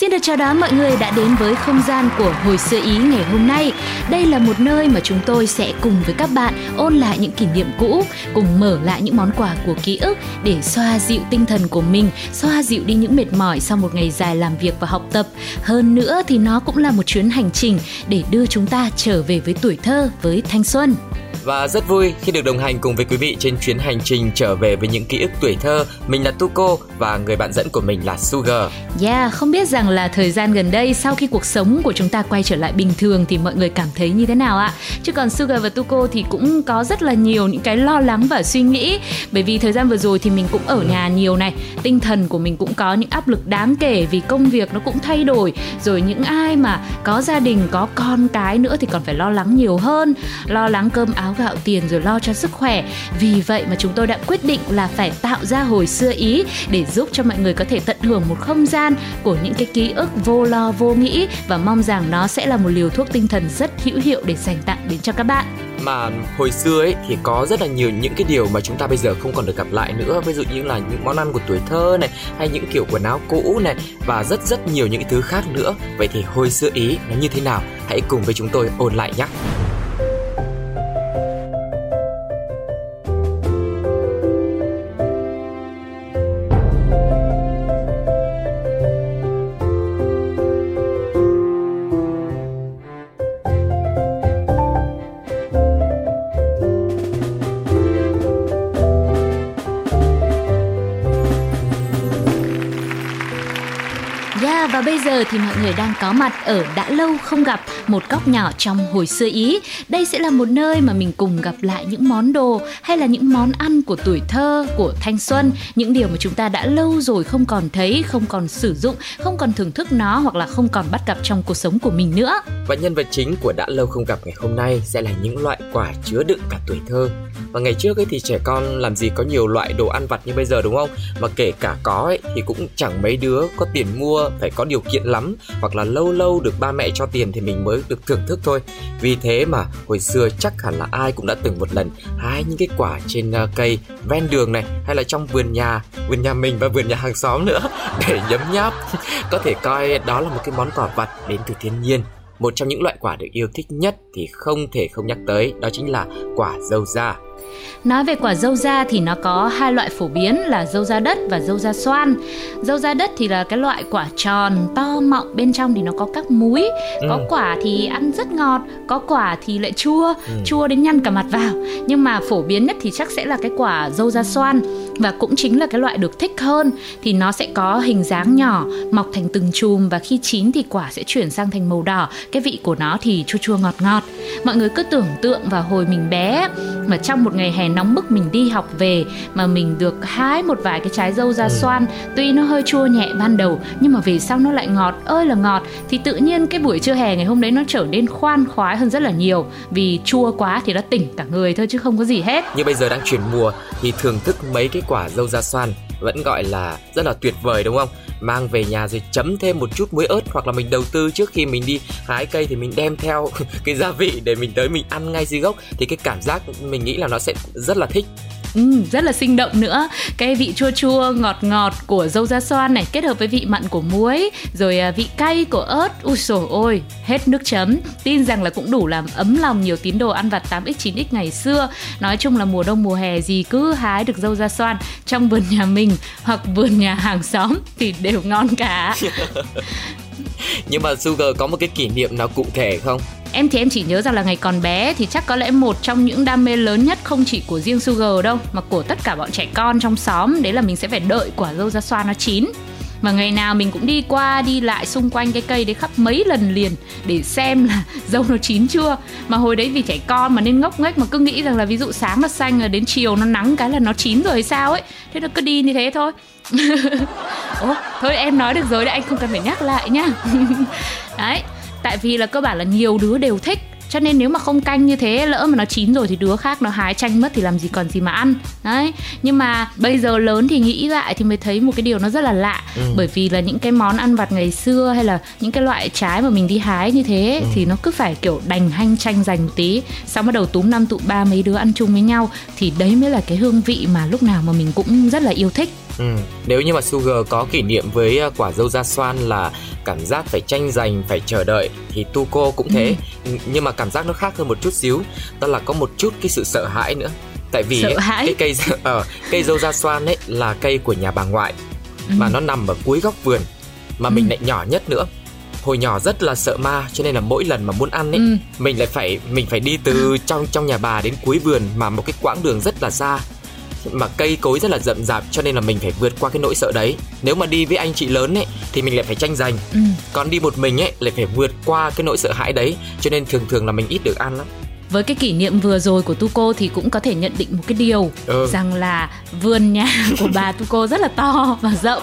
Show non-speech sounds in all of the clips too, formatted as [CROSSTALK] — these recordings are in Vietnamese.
Xin được chào đón mọi người đã đến với không gian của hồi xưa Ý ngày hôm nay. Đây là một nơi mà chúng tôi sẽ cùng với các bạn ôn lại những kỷ niệm cũ, cùng mở lại những món quà của ký ức để xoa dịu tinh thần của mình, xoa dịu đi những mệt mỏi sau một ngày dài làm việc và học tập. Hơn nữa thì nó cũng là một chuyến hành trình để đưa chúng ta trở về với tuổi thơ, với thanh xuân và rất vui khi được đồng hành cùng với quý vị trên chuyến hành trình trở về với những ký ức tuổi thơ. Mình là Tuko và người bạn dẫn của mình là Sugar. Yeah, không biết rằng là thời gian gần đây sau khi cuộc sống của chúng ta quay trở lại bình thường thì mọi người cảm thấy như thế nào ạ? Chứ còn Sugar và Tuko thì cũng có rất là nhiều những cái lo lắng và suy nghĩ bởi vì thời gian vừa rồi thì mình cũng ở nhà nhiều này, tinh thần của mình cũng có những áp lực đáng kể vì công việc nó cũng thay đổi, rồi những ai mà có gia đình có con cái nữa thì còn phải lo lắng nhiều hơn, lo lắng cơm áo gạo tiền rồi lo cho sức khỏe. Vì vậy mà chúng tôi đã quyết định là phải tạo ra hồi xưa ý để giúp cho mọi người có thể tận hưởng một không gian của những cái ký ức vô lo, vô nghĩ và mong rằng nó sẽ là một liều thuốc tinh thần rất hữu hiệu để dành tặng đến cho các bạn. Mà hồi xưa ấy thì có rất là nhiều những cái điều mà chúng ta bây giờ không còn được gặp lại nữa. Ví dụ như là những món ăn của tuổi thơ này, hay những kiểu quần áo cũ này và rất rất nhiều những thứ khác nữa. Vậy thì hồi xưa ý nó như thế nào? Hãy cùng với chúng tôi ôn lại nhé. Người đang có mặt ở đã lâu không gặp một góc nhỏ trong hồi xưa Ý. Đây sẽ là một nơi mà mình cùng gặp lại những món đồ hay là những món ăn của tuổi thơ, của thanh xuân, những điều mà chúng ta đã lâu rồi không còn thấy, không còn sử dụng, không còn thưởng thức nó hoặc là không còn bắt gặp trong cuộc sống của mình nữa. Và nhân vật chính của đã lâu không gặp ngày hôm nay sẽ là những loại quả chứa đựng cả tuổi thơ. Và ngày trước ấy thì trẻ con làm gì có nhiều loại đồ ăn vặt như bây giờ đúng không? Mà kể cả có ấy thì cũng chẳng mấy đứa có tiền mua, phải có điều kiện lắm. Hoặc là lâu lâu được ba mẹ cho tiền thì mình mới được thưởng thức thôi. Vì thế mà hồi xưa chắc hẳn là ai cũng đã từng một lần hái những cái quả trên ờ, cây ven đường này hay là trong vườn nhà vườn nhà mình và vườn nhà hàng xóm nữa [LAUGHS] để nhấm nháp. Có thể coi đó là một cái món quả vặt đến từ thiên nhiên. Một trong những loại quả được yêu thích nhất thì không thể không nhắc tới đó chính là quả dâu da. Nói về quả dâu da thì nó có hai loại phổ biến là dâu da đất và dâu da xoan. Dâu da đất thì là cái loại quả tròn, to mọng, bên trong thì nó có các múi. Có ừ. quả thì ăn rất ngọt, có quả thì lại chua, ừ. chua đến nhăn cả mặt vào. Nhưng mà phổ biến nhất thì chắc sẽ là cái quả dâu da xoan và cũng chính là cái loại được thích hơn thì nó sẽ có hình dáng nhỏ, mọc thành từng chùm và khi chín thì quả sẽ chuyển sang thành màu đỏ. Cái vị của nó thì chua chua ngọt ngọt. Mọi người cứ tưởng tượng vào hồi mình bé mà trong một ngày hè nóng bức mình đi học về mà mình được hái một vài cái trái dâu da ừ. xoan. Tuy nó hơi chua nhẹ ban đầu nhưng mà về sau nó lại ngọt ơi là ngọt. Thì tự nhiên cái buổi trưa hè ngày hôm đấy nó trở nên khoan khoái hơn rất là nhiều. Vì chua quá thì nó tỉnh cả người thôi chứ không có gì hết. Như bây giờ đang chuyển mùa thì thưởng thức mấy cái quả dâu da xoan vẫn gọi là rất là tuyệt vời, đúng không? Mang về nhà rồi chấm thêm một chút muối ớt hoặc là mình đầu tư trước khi mình đi hái cây thì mình đem theo [LAUGHS] cái gia vị để mình tới mình ăn ngay dưới gốc. Thì cái cảm giác mình nghĩ là nó sẽ rất là thích. Ừ, rất là sinh động nữa. Cái vị chua chua ngọt ngọt của dâu da xoan này kết hợp với vị mặn của muối rồi à, vị cay của ớt. Ui sổ ôi hết nước chấm. Tin rằng là cũng đủ làm ấm lòng nhiều tín đồ ăn vặt 8x 9x ngày xưa. Nói chung là mùa đông mùa hè gì cứ hái được dâu da xoan trong vườn nhà mình hoặc vườn nhà hàng xóm thì đều ngon cả. [LAUGHS] Nhưng mà Sugar có một cái kỷ niệm nào cụ thể không? Em thì em chỉ nhớ rằng là ngày còn bé thì chắc có lẽ một trong những đam mê lớn nhất không chỉ của riêng Sugar đâu, mà của tất cả bọn trẻ con trong xóm. Đấy là mình sẽ phải đợi quả dâu ra xoa nó chín. Mà ngày nào mình cũng đi qua, đi lại xung quanh cái cây đấy khắp mấy lần liền để xem là [LAUGHS] dâu nó chín chưa. Mà hồi đấy vì trẻ con mà nên ngốc nghếch mà cứ nghĩ rằng là ví dụ sáng nó xanh rồi đến chiều nó nắng cái là nó chín rồi hay sao ấy. Thế nó cứ đi như thế thôi. [LAUGHS] Ủa, thôi em nói được rồi đấy, anh không cần phải nhắc lại nhá. [LAUGHS] Đấy tại vì là cơ bản là nhiều đứa đều thích cho nên nếu mà không canh như thế lỡ mà nó chín rồi thì đứa khác nó hái chanh mất thì làm gì còn gì mà ăn đấy nhưng mà bây giờ lớn thì nghĩ lại thì mới thấy một cái điều nó rất là lạ ừ. bởi vì là những cái món ăn vặt ngày xưa hay là những cái loại trái mà mình đi hái như thế ừ. thì nó cứ phải kiểu đành hanh tranh giành một tí xong bắt đầu túm năm tụ ba mấy đứa ăn chung với nhau thì đấy mới là cái hương vị mà lúc nào mà mình cũng rất là yêu thích Ừ. Nếu như mà Sugar có kỷ niệm với à, quả dâu da xoan là cảm giác phải tranh giành, phải chờ đợi thì Tuco cũng thế. Ừ. Nhưng mà cảm giác nó khác hơn một chút xíu, đó là có một chút cái sự sợ hãi nữa. Tại vì ấy, cái cây ở uh, cây dâu da xoan ấy là cây của nhà bà ngoại ừ. mà nó nằm ở cuối góc vườn mà ừ. mình lại nhỏ nhất nữa hồi nhỏ rất là sợ ma cho nên là mỗi lần mà muốn ăn ấy ừ. mình lại phải mình phải đi từ trong trong nhà bà đến cuối vườn mà một cái quãng đường rất là xa mà cây cối rất là rậm rạp cho nên là mình phải vượt qua cái nỗi sợ đấy nếu mà đi với anh chị lớn ấy thì mình lại phải tranh giành ừ. còn đi một mình ấy lại phải vượt qua cái nỗi sợ hãi đấy cho nên thường thường là mình ít được ăn lắm với cái kỷ niệm vừa rồi của Tuco thì cũng có thể nhận định một cái điều ừ. rằng là vườn nhà [LAUGHS] của bà Tuco rất là to và rộng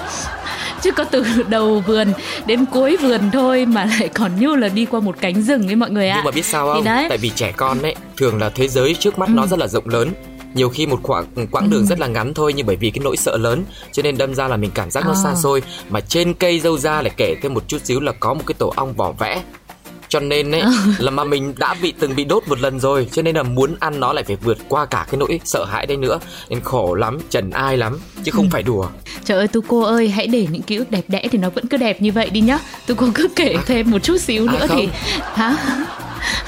chứ có từ đầu vườn đến cuối vườn thôi mà lại còn như là đi qua một cánh rừng ấy mọi người ạ. Nhưng mà biết sao không? Đấy. Tại vì trẻ con ấy thường là thế giới trước mắt ừ. nó rất là rộng lớn nhiều khi một khoảng quãng đường ừ. rất là ngắn thôi nhưng bởi vì cái nỗi sợ lớn cho nên đâm ra là mình cảm giác à. nó xa xôi mà trên cây dâu ra lại kể thêm một chút xíu là có một cái tổ ong vỏ vẽ cho nên ấy là mà mình đã bị từng bị đốt một lần rồi cho nên là muốn ăn nó lại phải vượt qua cả cái nỗi sợ hãi đây nữa nên khổ lắm trần ai lắm chứ không ừ. phải đùa trời ơi tu cô ơi hãy để những ký ức đẹp đẽ thì nó vẫn cứ đẹp như vậy đi nhá tu cô cứ kể thêm một chút xíu à, nữa không. thì hả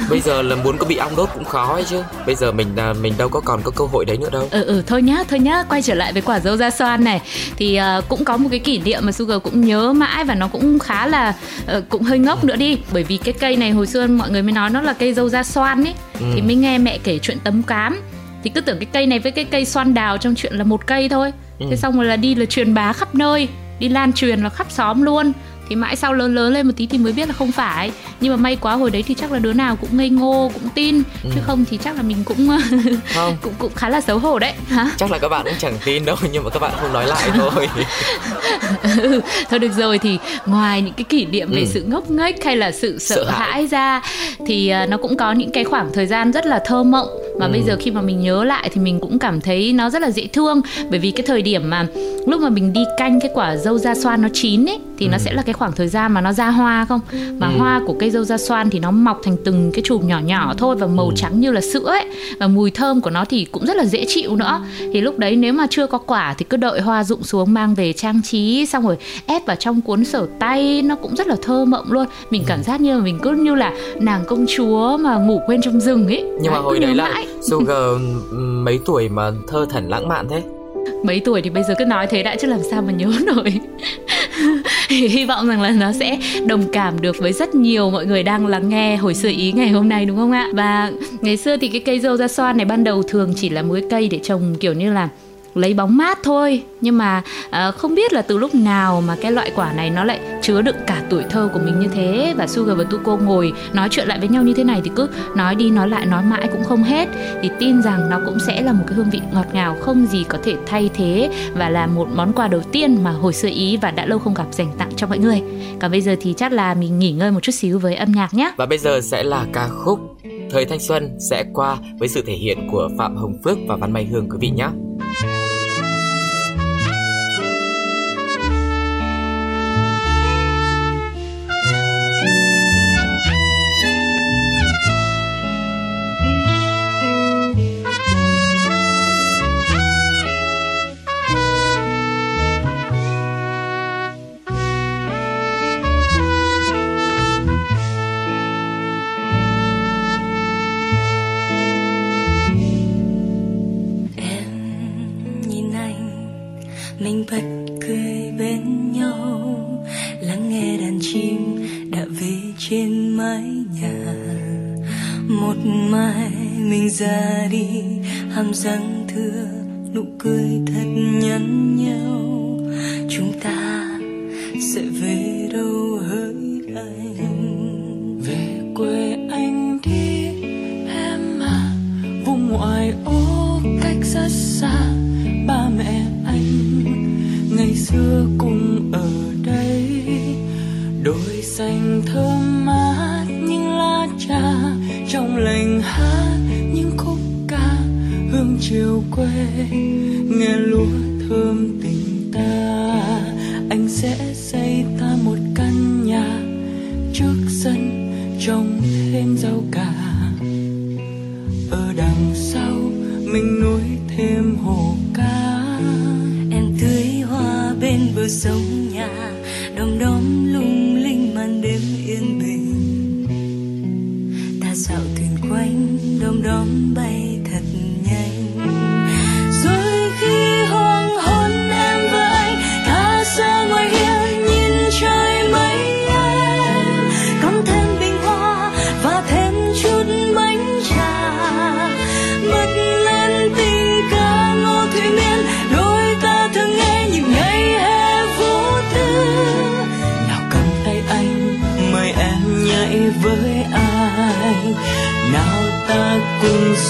bây giờ là muốn có bị ong đốt cũng khó ấy chứ. Bây giờ mình là mình đâu có còn có cơ hội đấy nữa đâu. Ừ ừ thôi nhá thôi nhá quay trở lại với quả dâu da xoan này. Thì uh, cũng có một cái kỷ niệm mà Sugar cũng nhớ mãi và nó cũng khá là uh, cũng hơi ngốc nữa đi. Bởi vì cái cây này hồi xưa mọi người mới nói nó là cây dâu da xoan ấy. Ừ. thì mới nghe mẹ kể chuyện tấm cám. Thì cứ tưởng cái cây này với cái cây xoan đào trong chuyện là một cây thôi. Ừ. thế xong rồi là đi là truyền bá khắp nơi. Đi lan truyền là khắp xóm luôn thì mãi sau lớn lớn lên một tí thì mới biết là không phải nhưng mà may quá hồi đấy thì chắc là đứa nào cũng ngây ngô cũng tin ừ. chứ không thì chắc là mình cũng [LAUGHS] không. cũng cũng khá là xấu hổ đấy hả chắc là các bạn cũng chẳng tin đâu nhưng mà các bạn không nói lại [LAUGHS] thôi ừ, [LAUGHS] thôi được rồi thì ngoài những cái kỷ niệm về ừ. sự ngốc nghếch hay là sự sợ, sợ hãi. hãi ra thì uh, nó cũng có những cái khoảng thời gian rất là thơ mộng mà ừ. bây giờ khi mà mình nhớ lại thì mình cũng cảm thấy nó rất là dễ thương bởi vì cái thời điểm mà lúc mà mình đi canh cái quả dâu da xoan nó chín ấy thì ừ. nó sẽ là cái khoảng thời gian mà nó ra hoa không mà ừ. hoa của cây dâu da xoan thì nó mọc thành từng cái chùm nhỏ nhỏ thôi và màu ừ. trắng như là sữa ấy và mùi thơm của nó thì cũng rất là dễ chịu nữa thì lúc đấy nếu mà chưa có quả thì cứ đợi hoa rụng xuống mang về trang trí xong rồi ép vào trong cuốn sổ tay nó cũng rất là thơ mộng luôn mình cảm ừ. giác như là mình cứ như là nàng công chúa mà ngủ quên trong rừng ấy nhưng mà hồi đấy là mãi. [LAUGHS] Sugar mấy tuổi mà thơ thần lãng mạn thế mấy tuổi thì bây giờ cứ nói thế đã chứ làm sao mà nhớ nổi [LAUGHS] [LAUGHS] hy vọng rằng là nó sẽ đồng cảm được với rất nhiều mọi người đang lắng nghe hồi xưa ý ngày hôm nay, đúng không ạ? Và ngày xưa thì cái cây dâu da xoan này ban đầu thường chỉ là một cái cây để trồng kiểu như là lấy bóng mát thôi. Nhưng mà uh, không biết là từ lúc nào mà cái loại quả này nó lại chứa đựng cả tuổi thơ của mình như thế. Và Sugar và Tuko ngồi nói chuyện lại với nhau như thế này thì cứ nói đi nói lại nói mãi cũng không hết. Thì tin rằng nó cũng sẽ là một cái hương vị ngọt ngào không gì có thể thay thế và là một món quà đầu tiên mà hồi xưa ý và đã lâu không gặp dành tặng cho mọi người. Còn bây giờ thì chắc là mình nghỉ ngơi một chút xíu với âm nhạc nhé. Và bây giờ sẽ là ca khúc Thời thanh xuân sẽ qua với sự thể hiện của Phạm Hồng Phước và Văn Mai Hương quý vị nhé. Ra 함상 trước sân trồng thêm rau cà. Ở đằng sau mình nuôi thêm hồ cá. Em tưới hoa bên bờ sông nhà, đom đóm lung linh màn đêm yên bình. Ta dạo thuyền quanh đom đóm bay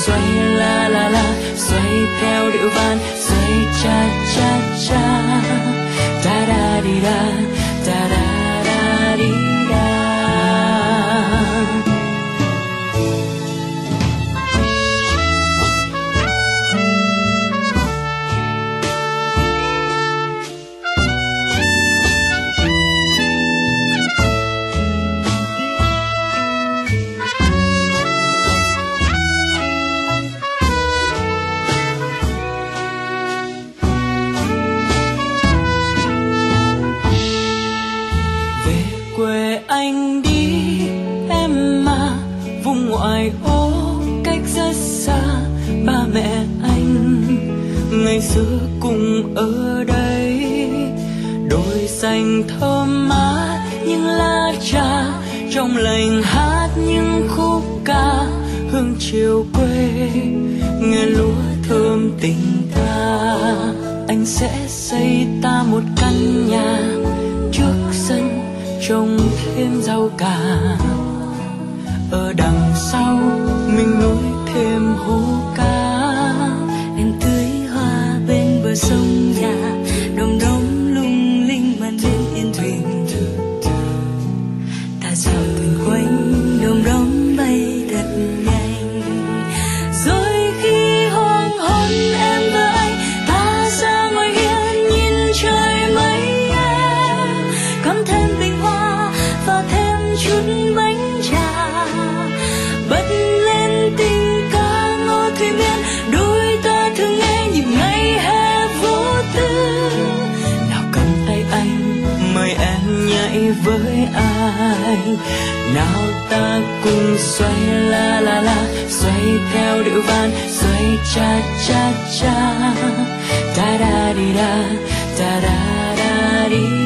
xoay la la la xoay theo điệu van xoay trái với ai. Nào ta cùng xoay la la la, xoay theo điệu van, xoay cha cha cha. Ta da di da ta da da di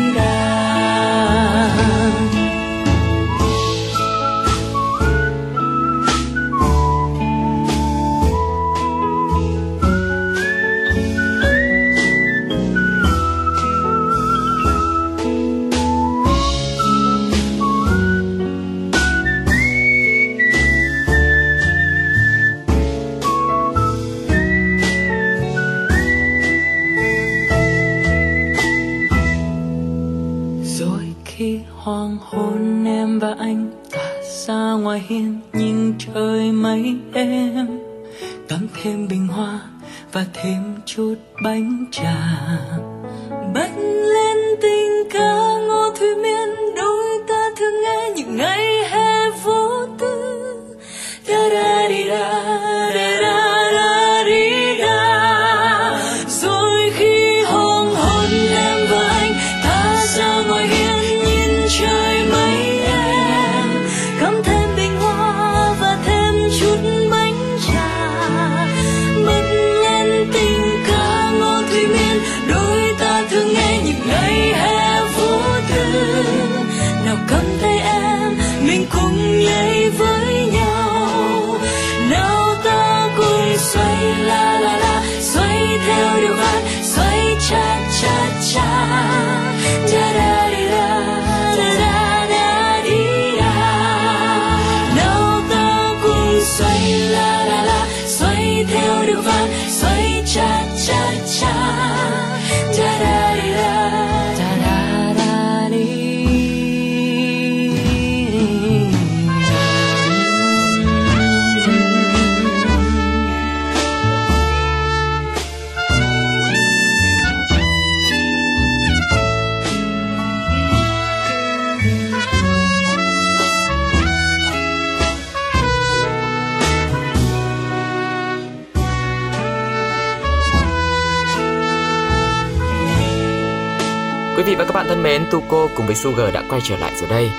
bạn thân mến, Tuko cùng với Sugar đã quay trở lại rồi đây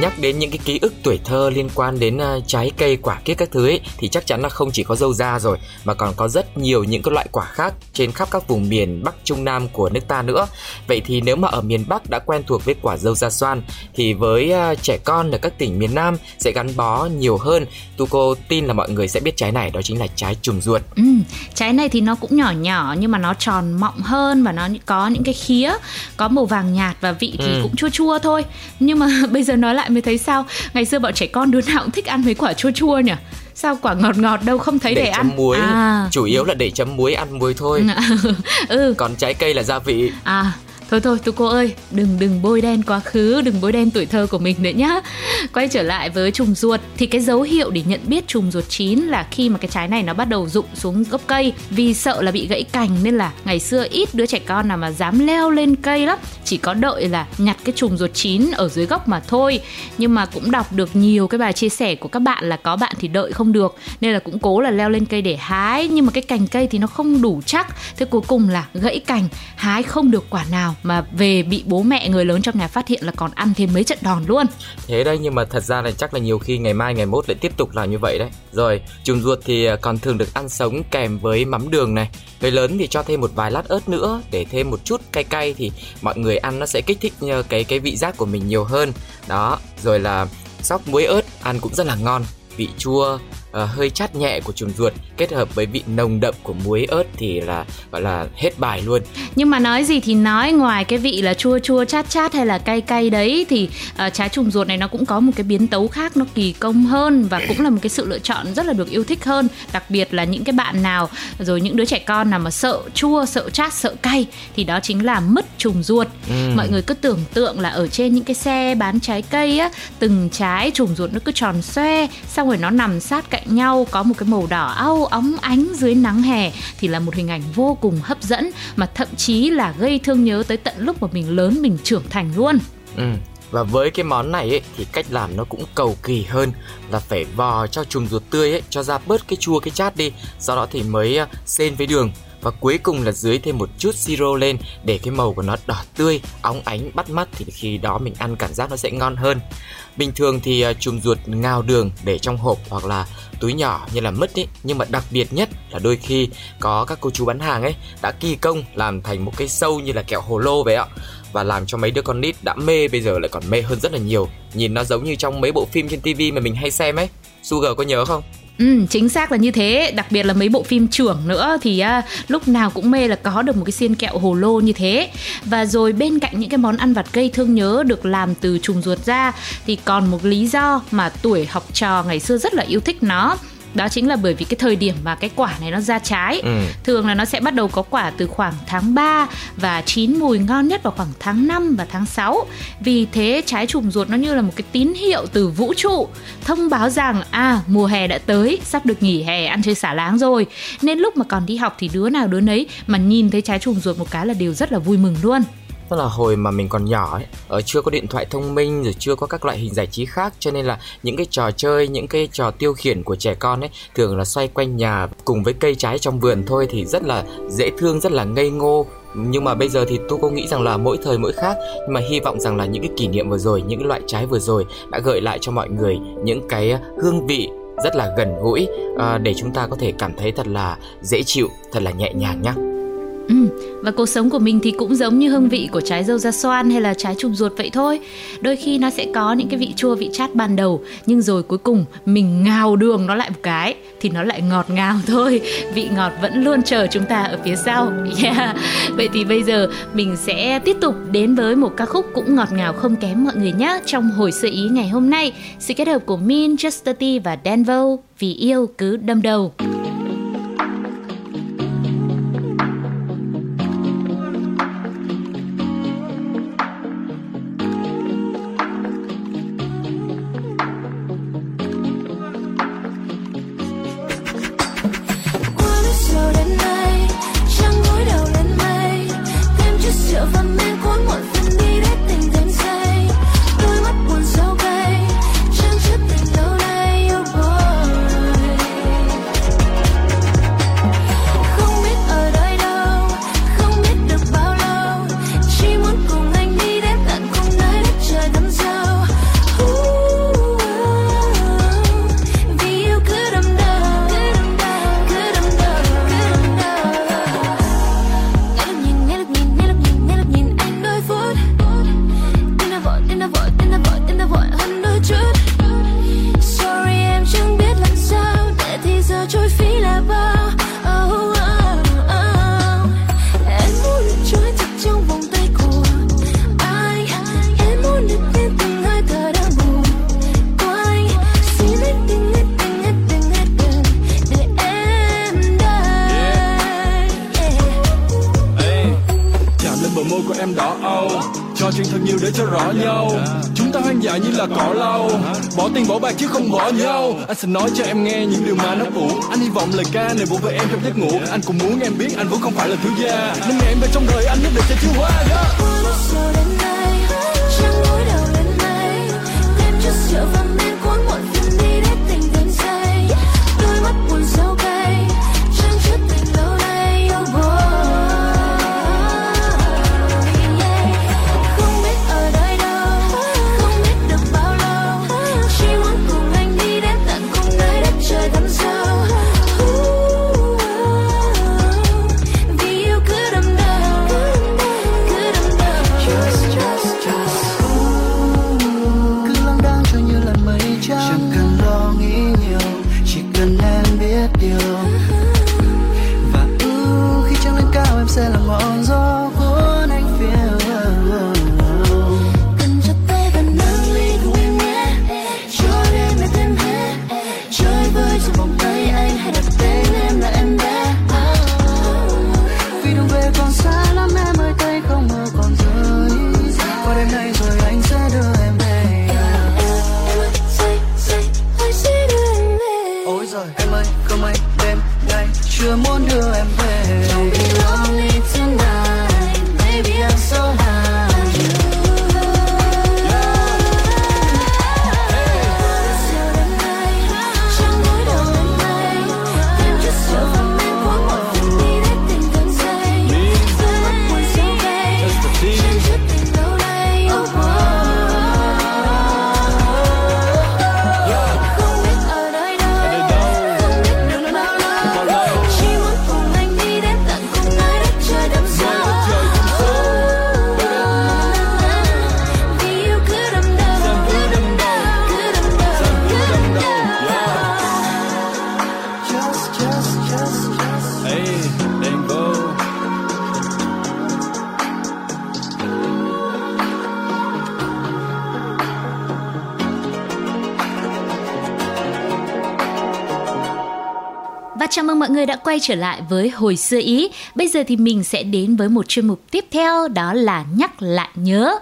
nhắc đến những cái ký ức tuổi thơ liên quan đến uh, trái cây quả kiết các thứ ấy thì chắc chắn là không chỉ có dâu da rồi mà còn có rất nhiều những cái loại quả khác trên khắp các vùng miền Bắc Trung Nam của nước ta nữa. Vậy thì nếu mà ở miền Bắc đã quen thuộc với quả dâu da xoan thì với uh, trẻ con ở các tỉnh miền Nam sẽ gắn bó nhiều hơn. Tu cô tin là mọi người sẽ biết trái này đó chính là trái trùng ruột. Ừ, trái này thì nó cũng nhỏ nhỏ nhưng mà nó tròn mọng hơn và nó có những cái khía có màu vàng nhạt và vị thì ừ. cũng chua chua thôi. Nhưng mà [LAUGHS] bây giờ nói lại lại mới thấy sao? Ngày xưa bọn trẻ con đứa nào cũng thích ăn mấy quả chua chua nhỉ? Sao quả ngọt ngọt đâu không thấy để, để ăn? muối. À. chủ yếu là để chấm muối ăn muối thôi. [LAUGHS] Ừ. còn trái cây là gia vị. À thôi thôi, tụi cô ơi, đừng đừng bôi đen quá khứ, đừng bôi đen tuổi thơ của mình nữa nhá. Quay trở lại với trùng ruột, thì cái dấu hiệu để nhận biết trùng ruột chín là khi mà cái trái này nó bắt đầu rụng xuống gốc cây. Vì sợ là bị gãy cành nên là ngày xưa ít đứa trẻ con nào mà dám leo lên cây lắm. Chỉ có đợi là nhặt cái trùng ruột chín ở dưới gốc mà thôi. Nhưng mà cũng đọc được nhiều cái bài chia sẻ của các bạn là có bạn thì đợi không được. Nên là cũng cố là leo lên cây để hái. Nhưng mà cái cành cây thì nó không đủ chắc. Thế cuối cùng là gãy cành, hái không được quả nào mà về bị bố mẹ người lớn trong nhà phát hiện là còn ăn thêm mấy trận đòn luôn. Thế đây nhưng mà thật ra là chắc là nhiều khi ngày mai, ngày mốt lại tiếp tục làm như vậy đấy. Rồi trùng ruột thì à, còn thường được ăn sống kèm với mắm đường này. Người lớn thì cho thêm một vài lát ớt nữa để thêm một chút cay cay thì mọi người ăn nó sẽ kích thích ờ, cái cái vị giác của mình nhiều hơn. Đó, rồi là sóc muối ớt ăn cũng rất là ngon. Vị chua uh, hơi chát nhẹ của trùng ruột kết hợp với vị nồng đậm của muối ớt thì là gọi là hết bài luôn. Nhưng mà nói gì thì nói ngoài cái vị là chua chua chát chát hay là cay cay đấy thì uh, trái trùng ruột này nó cũng có một cái biến tấu khác nó kỳ công hơn và cũng là một cái sự lựa chọn rất là được yêu thích hơn. Đặc biệt là những cái bạn nào rồi những đứa trẻ con nào mà sợ chua sợ chát sợ cay thì đó chính là mứt trùng ruột. Ừ. mọi người cứ tưởng tượng là ở trên những cái xe bán trái cây á từng trái trùng ruột nó cứ tròn xoe xong rồi nó nằm sát cạnh cạnh nhau có một cái màu đỏ au óng ánh dưới nắng hè thì là một hình ảnh vô cùng hấp dẫn mà thậm chí là gây thương nhớ tới tận lúc mà mình lớn mình trưởng thành luôn. Ừ. Và với cái món này ấy, thì cách làm nó cũng cầu kỳ hơn là phải vò cho trùng ruột tươi ấy, cho ra bớt cái chua cái chát đi, sau đó thì mới à, xên với đường và cuối cùng là dưới thêm một chút siro lên để cái màu của nó đỏ tươi, óng ánh bắt mắt thì khi đó mình ăn cảm giác nó sẽ ngon hơn. Bình thường thì à, chùm ruột ngào đường để trong hộp hoặc là túi nhỏ như là mứt ấy, nhưng mà đặc biệt nhất là đôi khi có các cô chú bán hàng ấy đã kỳ công làm thành một cái sâu như là kẹo hồ lô vậy ạ và làm cho mấy đứa con nít đã mê bây giờ lại còn mê hơn rất là nhiều. Nhìn nó giống như trong mấy bộ phim trên tivi mà mình hay xem ấy. Sugar có nhớ không? Ừ, chính xác là như thế, đặc biệt là mấy bộ phim trưởng nữa thì à, lúc nào cũng mê là có được một cái xiên kẹo hồ lô như thế. Và rồi bên cạnh những cái món ăn vặt gây thương nhớ được làm từ trùng ruột ra thì còn một lý do mà tuổi học trò ngày xưa rất là yêu thích nó đó chính là bởi vì cái thời điểm mà cái quả này nó ra trái. Ừ. thường là nó sẽ bắt đầu có quả từ khoảng tháng 3 và chín mùi ngon nhất vào khoảng tháng 5 và tháng 6 vì thế trái trùng ruột nó như là một cái tín hiệu từ vũ trụ thông báo rằng à mùa hè đã tới sắp được nghỉ hè ăn chơi xả láng rồi. Nên lúc mà còn đi học thì đứa nào đứa nấy mà nhìn thấy trái trùng ruột một cái là đều rất là vui mừng luôn tức là hồi mà mình còn nhỏ ấy ở chưa có điện thoại thông minh rồi chưa có các loại hình giải trí khác cho nên là những cái trò chơi những cái trò tiêu khiển của trẻ con ấy thường là xoay quanh nhà cùng với cây trái trong vườn thôi thì rất là dễ thương rất là ngây ngô. Nhưng mà bây giờ thì tôi có nghĩ rằng là mỗi thời mỗi khác nhưng mà hy vọng rằng là những cái kỷ niệm vừa rồi những cái loại trái vừa rồi đã gợi lại cho mọi người những cái hương vị rất là gần gũi à, để chúng ta có thể cảm thấy thật là dễ chịu thật là nhẹ nhàng nhé Ừ, và cuộc sống của mình thì cũng giống như hương vị của trái dâu da xoan hay là trái chùm ruột vậy thôi. Đôi khi nó sẽ có những cái vị chua vị chát ban đầu, nhưng rồi cuối cùng mình ngào đường nó lại một cái thì nó lại ngọt ngào [LAUGHS] thôi. Vị ngọt vẫn luôn chờ chúng ta ở phía sau. Yeah. Vậy thì bây giờ mình sẽ tiếp tục đến với một ca khúc cũng ngọt ngào không kém mọi người nhé trong hồi sơ ý ngày hôm nay. Sự kết hợp của Min, Justity và Denvo vì yêu cứ đâm đầu. Chúng như là cỏ lau. Bỏ tiền bỏ bạc chứ không bỏ nhau. Anh sẽ nói cho em nghe những điều mà nó phụ anh hy vọng lời ca này vỗ về em trong giấc ngủ. Anh cũng muốn em biết anh vẫn không phải là thiếu gia. Nên ngày em về trong đời anh nhất định sẽ chứa hoa yeah. Chào trở lại với Hồi xưa Ý. Bây giờ thì mình sẽ đến với một chuyên mục tiếp theo, đó là nhắc lại nhớ.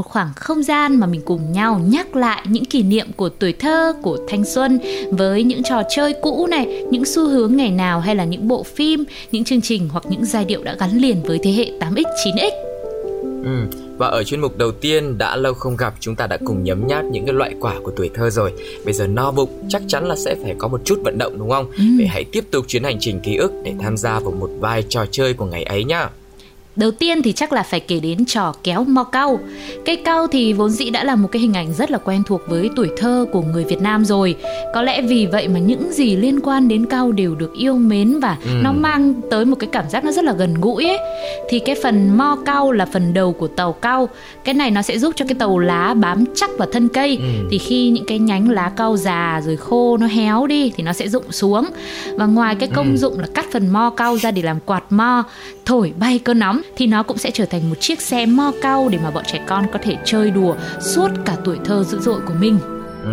Một khoảng không gian mà mình cùng nhau nhắc lại những kỷ niệm của tuổi thơ, của thanh xuân với những trò chơi cũ này, những xu hướng ngày nào hay là những bộ phim, những chương trình hoặc những giai điệu đã gắn liền với thế hệ 8X, 9X. Ừ, và ở chuyên mục đầu tiên đã lâu không gặp chúng ta đã cùng nhấm nháp những cái loại quả của tuổi thơ rồi. Bây giờ no bụng chắc chắn là sẽ phải có một chút vận động đúng không? Ừ. Vậy hãy tiếp tục chuyến hành trình ký ức để tham gia vào một vài trò chơi của ngày ấy nhá. Đầu tiên thì chắc là phải kể đến trò kéo mo cau. Cây cau thì vốn dĩ đã là một cái hình ảnh rất là quen thuộc với tuổi thơ của người Việt Nam rồi. Có lẽ vì vậy mà những gì liên quan đến cau đều được yêu mến và ừ. nó mang tới một cái cảm giác nó rất là gần gũi ấy. Thì cái phần mo cau là phần đầu của tàu cau. Cái này nó sẽ giúp cho cái tàu lá bám chắc vào thân cây. Ừ. Thì khi những cái nhánh lá cau già rồi khô nó héo đi thì nó sẽ rụng xuống. Và ngoài cái công ừ. dụng là cắt phần mo cau ra để làm quạt mo, thổi bay cơn nóng thì nó cũng sẽ trở thành một chiếc xe mo cao để mà bọn trẻ con có thể chơi đùa suốt cả tuổi thơ dữ dội của mình. Ừ.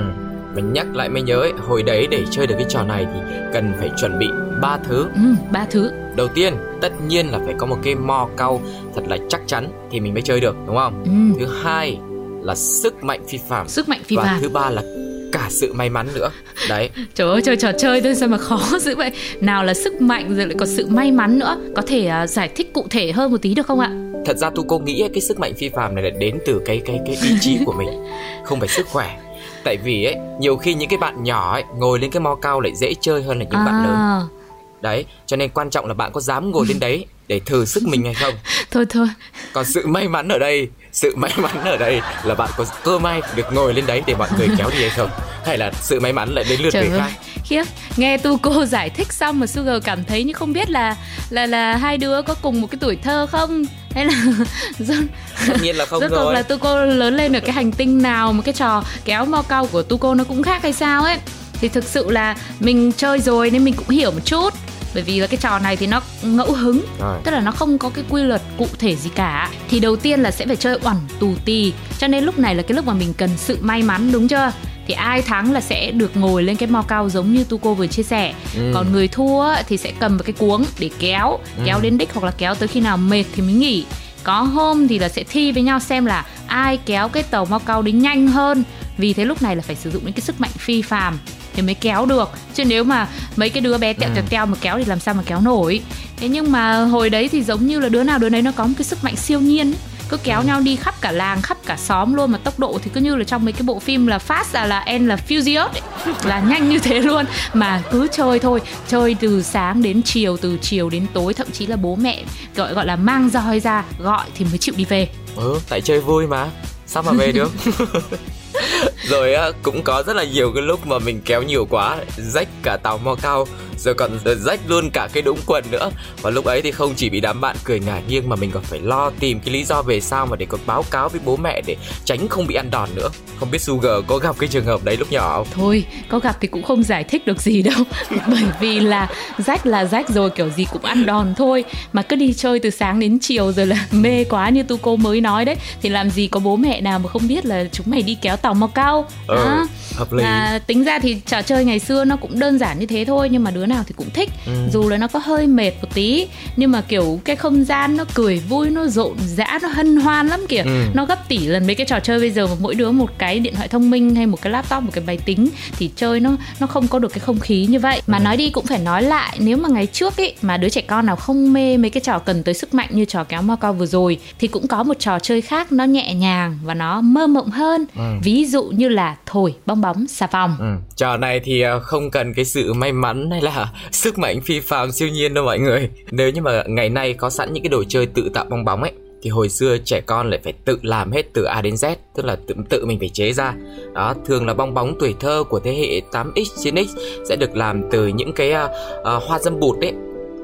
mình nhắc lại mới nhớ ấy, hồi đấy để chơi được cái trò này thì cần phải chuẩn bị ba thứ ừ, ba thứ đầu tiên tất nhiên là phải có một cái mò cau thật là chắc chắn thì mình mới chơi được đúng không ừ. thứ hai là sức mạnh phi phàm sức mạnh phi và phàm thứ ba là cả sự may mắn nữa. Đấy. Trời ơi chơi trò chơi thôi sao mà khó [LAUGHS] dữ vậy. Nào là sức mạnh rồi lại có sự may mắn nữa. Có thể uh, giải thích cụ thể hơn một tí được không ạ? Thật ra tu cô nghĩ cái sức mạnh phi phàm này là đến từ cái cái cái ý chí của mình không phải sức khỏe. Tại vì ấy nhiều khi những cái bạn nhỏ ấy ngồi lên cái mo cao lại dễ chơi hơn là những à. bạn lớn đấy cho nên quan trọng là bạn có dám ngồi lên đấy để thử sức mình hay không? [LAUGHS] Thôi thôi. Còn sự may mắn ở đây sự may mắn ở đây là bạn có cơ may được ngồi lên đấy để mọi người kéo đi hay không? Hay là sự may mắn lại đến lượt Trời người ơi, khác? khiếp. Nghe tu cô giải thích xong mà Sugar cảm thấy như không biết là là là hai đứa có cùng một cái tuổi thơ không? Hay là [LAUGHS] rốt tất nhiên là không rốt rồi. là tu cô lớn lên ở cái hành tinh nào mà cái trò kéo mo cao của tu cô nó cũng khác hay sao ấy thì thực sự là mình chơi rồi nên mình cũng hiểu một chút. Bởi vì là cái trò này thì nó ngẫu hứng rồi. tức là nó không có cái quy luật cụ thể gì cả. Thì đầu tiên là sẽ phải chơi oẳn tù tì. Cho nên lúc này là cái lúc mà mình cần sự may mắn đúng chưa? Thì ai thắng là sẽ được ngồi lên cái mo cao giống như tu cô vừa chia sẻ. Ừ. còn người thua thì sẽ cầm vào cái cuống để kéo ừ. kéo đến đích hoặc là kéo tới khi nào mệt thì mới nghỉ. Có hôm thì là sẽ thi với nhau xem là ai kéo cái tàu mo cao đến nhanh hơn. Vì thế lúc này là phải sử dụng những cái sức mạnh phi phàm thì mới kéo được. Chứ nếu mà mấy cái đứa bé tẹo tẹo teo mà kéo thì làm sao mà kéo nổi. Thế nhưng mà hồi đấy thì giống như là đứa nào đứa đấy nó có một cái sức mạnh siêu nhiên ấy. Cứ kéo nhau đi khắp cả làng khắp cả xóm luôn mà tốc độ thì cứ như là trong mấy cái bộ phim là fast à là en là furious ấy, là [LAUGHS] nhanh như thế luôn. Mà cứ chơi thôi chơi từ sáng đến chiều từ chiều đến tối thậm chí là bố mẹ gọi gọi là mang roi ra gọi thì mới chịu đi về. Ừ tại chơi vui mà. Sao mà về được [LAUGHS] rồi, á, cũng có rất là nhiều cái lúc mà mình kéo nhiều quá, rách cả tàu mo cao, rồi còn ờ, rách luôn cả cái đũng quần nữa. Và lúc ấy thì không chỉ bị đám bạn cười ngả nghiêng mà mình còn phải lo tìm cái lý do về sao mà để còn báo cáo với bố mẹ để tránh không bị ăn đòn nữa. Không biết Sugar có gặp cái trường hợp đấy lúc nhỏ không? Thôi, có gặp thì cũng không giải thích được gì đâu. [LAUGHS] Bởi vì là rách là rách rồi, kiểu gì cũng ăn đòn thôi. Mà cứ đi chơi từ sáng đến chiều rồi là [LAUGHS] mê quá như tu cô mới nói đấy. Thì làm gì có bố mẹ nào mà không biết là chúng mày đi kéo tàu mau cao ừ, à, hợp lý à, tính ra thì trò chơi ngày xưa nó cũng đơn giản như thế thôi nhưng mà đứa nào thì cũng thích ừ. dù là nó có hơi mệt một tí nhưng mà kiểu cái không gian nó cười vui nó rộn rã nó hân hoan lắm kìa ừ. nó gấp tỷ lần mấy cái trò chơi bây giờ mà mỗi đứa một cái điện thoại thông minh hay một cái laptop một cái máy tính thì chơi nó nó không có được cái không khí như vậy mà ừ. nói đi cũng phải nói lại nếu mà ngày trước ấy mà đứa trẻ con nào không mê mấy cái trò cần tới sức mạnh như trò kéo ma cao vừa rồi thì cũng có một trò chơi khác nó nhẹ nhàng và nó mơ mộng hơn ừ. ví dụ như là thổi bong bóng xà phòng. Ừ. trò này thì ờ, không cần cái sự may mắn hay là [LAUGHS] sức mạnh phi phàm siêu nhiên đâu mọi người. Nếu như mà ngày nay có sẵn những cái đồ chơi tự tạo bong bóng ấy thì hồi xưa trẻ con lại phải tự làm hết từ A đến Z tức là tự tự mình phải chế ra. Đó thường là bong bóng tuổi thơ của thế hệ 8x 9x sẽ được làm từ những cái uh, uh, hoa dâm bụt đấy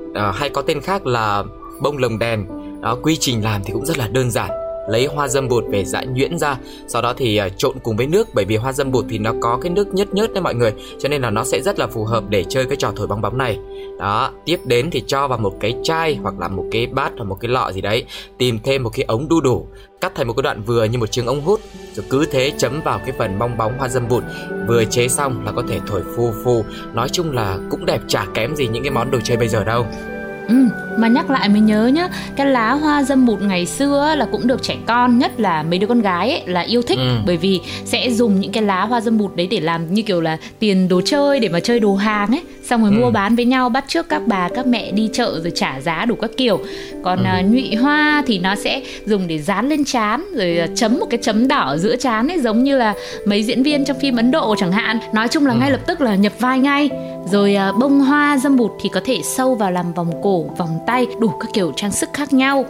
uh, hay có tên khác là bông lồng đèn. Đó quy trình làm thì cũng rất là đơn giản lấy hoa dâm bột về giã nhuyễn ra. Sau đó thì uh, trộn cùng với nước bởi vì hoa dâm bột thì nó có cái nước nhớt nhớt đấy mọi người cho nên là nó sẽ rất là phù hợp để chơi cái trò thổi bong bóng này. Đó tiếp đến thì cho vào một cái chai hoặc là một cái bát hoặc một cái lọ gì đấy tìm thêm một cái ống đu đủ cắt thành một cái đoạn vừa như một chiếc ống hút rồi cứ thế chấm vào cái phần bong bóng hoa dâm bụt vừa chế xong là có thể thổi phù phù. Nói chung là cũng đẹp chả kém gì những cái món đồ chơi bây giờ đâu. Ừ, mà nhắc lại mới nhớ nhá cái lá hoa dâm bụt ngày xưa là cũng được trẻ con nhất là mấy đứa con gái ấy, là yêu thích ừ. bởi vì sẽ dùng những cái lá hoa dâm bụt đấy để làm như kiểu là tiền đồ chơi để mà chơi đồ hàng ấy xong rồi ừ. mua bán với nhau bắt trước các bà các mẹ đi chợ rồi trả giá đủ các kiểu còn ừ. uh, nhụy hoa thì nó sẽ dùng để dán lên trán rồi uh, chấm một cái chấm đỏ giữa trán ấy giống như là mấy diễn viên trong phim ấn độ chẳng hạn nói chung là ừ. ngay lập tức là nhập vai ngay rồi uh, bông hoa dâm bụt thì có thể sâu vào làm vòng cổ vòng tay đủ các kiểu trang sức khác nhau.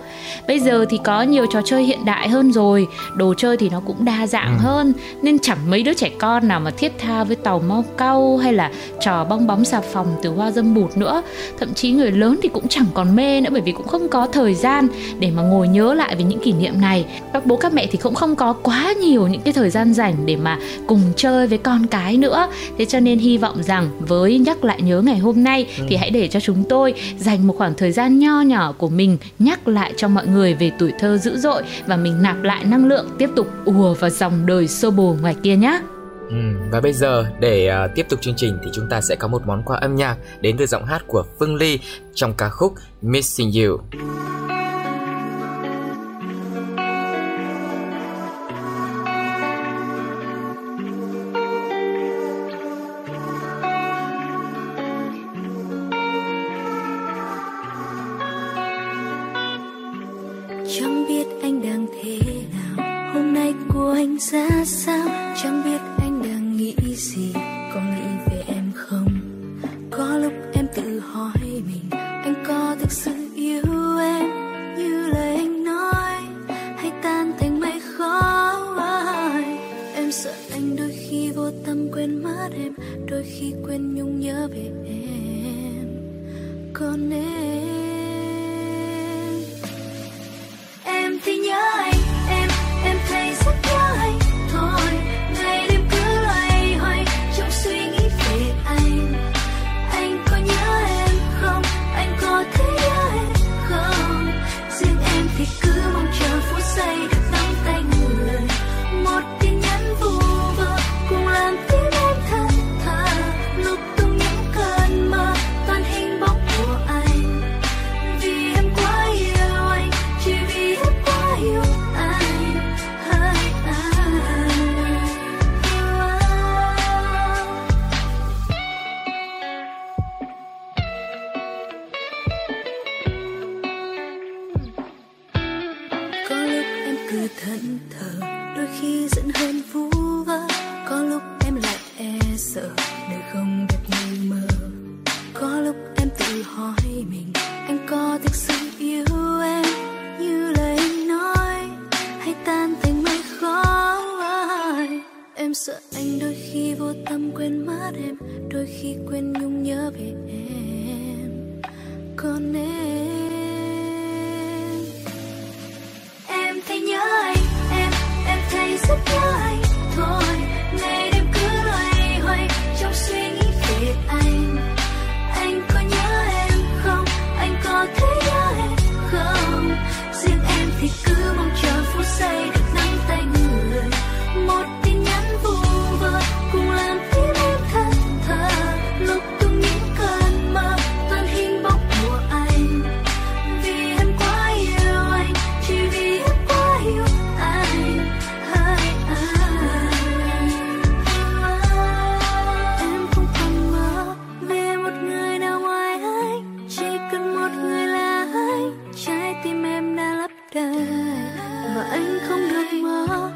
Bây giờ thì có nhiều trò chơi hiện đại hơn rồi. Đồ chơi thì nó cũng đa dạng ừ. hơn. Nên chẳng mấy đứa trẻ con nào mà thiết tha với tàu mau cau hay là trò bong bóng xà phòng từ hoa dâm bụt nữa. Thậm chí người lớn thì cũng chẳng còn mê nữa bởi vì cũng không có thời gian để mà ngồi nhớ lại về những kỷ niệm này. Các bố các mẹ thì cũng không có quá nhiều những cái thời gian rảnh để mà cùng chơi với con cái nữa. Thế cho nên hy vọng rằng với nhắc lại nhớ ngày hôm nay ừ. thì hãy để cho chúng tôi dành một khoảng thời gian nho nhỏ của mình nhắc lại cho mọi người về tuổi thơ dữ dội và mình nạp lại năng lượng tiếp tục ùa vào dòng đời xô bồ ngoài kia nhé Ừ, và bây giờ để uh, tiếp tục chương trình thì chúng ta sẽ có một món quà âm nhạc đến từ giọng hát của Phương Ly trong ca khúc Missing You. đôi khi giận hơn vu vơ, có lúc em lại e sợ đời không đẹp như mơ có lúc em tự hỏi mình anh có thực sự yêu em như lời anh nói, hay tan thành mây khói. Ai? em sợ anh đôi khi vô tâm quên mất em, đôi khi quên nhung nhớ về em. Còn em em thấy nhớ anh thấy rất nhớ anh thôi. Ngày đêm cứ loay hoay trong suy nghĩ về anh. Anh có nhớ em không? Anh có thấy nhớ em không? Riêng em thì cứ mong chờ phút giây mà anh không được mơ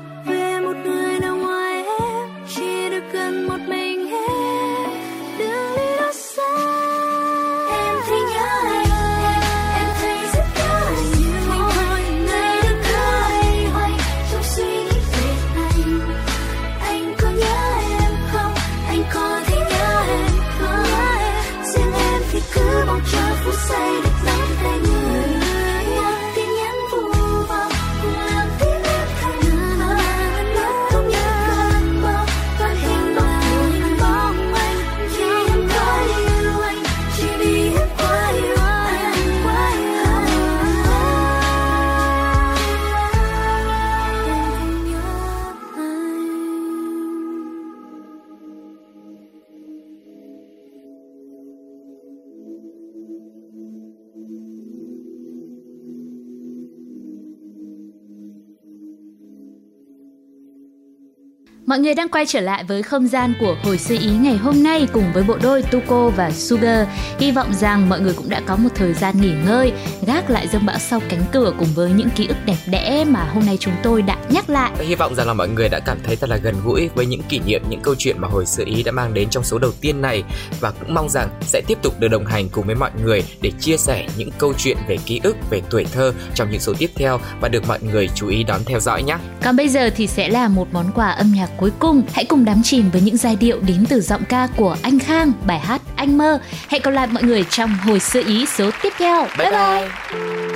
Mọi người đang quay trở lại với không gian của hồi xưa ý ngày hôm nay cùng với bộ đôi Tuko và Sugar. Hy vọng rằng mọi người cũng đã có một thời gian nghỉ ngơi, gác lại dâm bão sau cánh cửa cùng với những ký ức đẹp đẽ mà hôm nay chúng tôi đã nhắc lại. Hy vọng rằng là mọi người đã cảm thấy thật là gần gũi với những kỷ niệm, những câu chuyện mà hồi xưa ý đã mang đến trong số đầu tiên này và cũng mong rằng sẽ tiếp tục được đồng hành cùng với mọi người để chia sẻ những câu chuyện về ký ức, về tuổi thơ trong những số tiếp theo và được mọi người chú ý đón theo dõi nhé. Còn bây giờ thì sẽ là một món quà âm nhạc cuối cùng hãy cùng đắm chìm với những giai điệu đến từ giọng ca của anh Khang bài hát Anh mơ. Hẹn gặp lại mọi người trong hồi sơ ý số tiếp theo. Bye bye. bye. sáng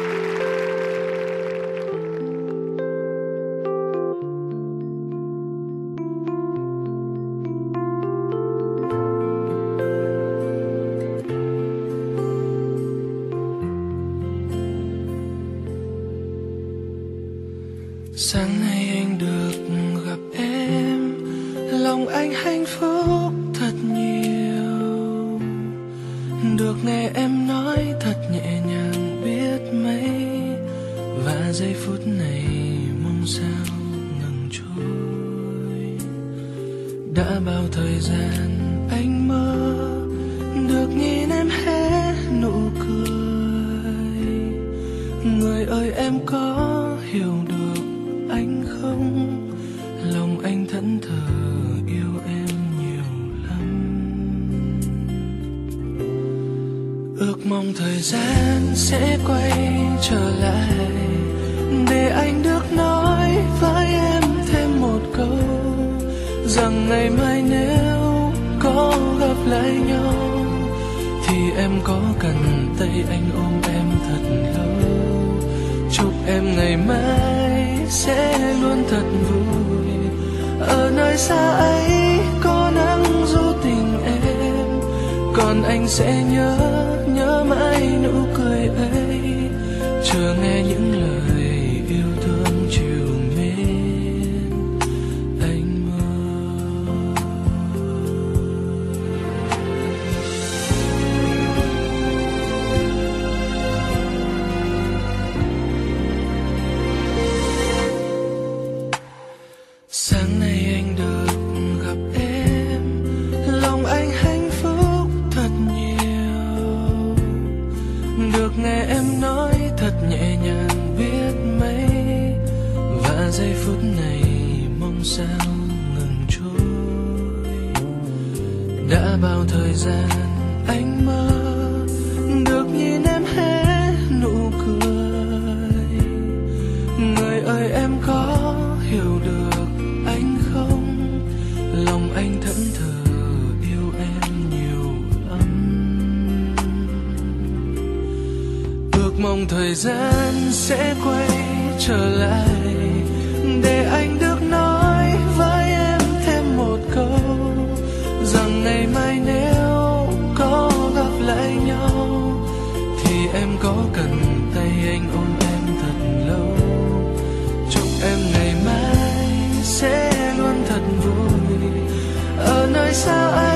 người ơi, em có hiểu được anh không? Lòng anh thẫn thờ yêu em nhiều lắm. Ước mong thời gian sẽ quay trở lại để anh được nói với em thêm một câu rằng ngày mai nếu có gặp lại nhau thì em có cần tay anh ôm em thật lâu? Em ngày mai sẽ luôn thật vui. Ở nơi xa ấy có nắng du tình em. Còn anh sẽ nhớ nhớ mãi nụ cười ấy. Chờ nghe những lời được nghe em nói thật nhẹ nhàng biết mấy. Và giây phút này mong sao ngừng trôi. Đã bao thời gian anh mơ, được nhìn em hé nụ cười. Người ơi, em có hiểu được mong thời gian sẽ quay trở lại để anh được nói với em thêm một câu rằng ngày mai nếu có gặp lại nhau thì em có cần tay anh ôm em thật lâu. Chúc em ngày mai sẽ luôn thật vui. Ở nơi xa anh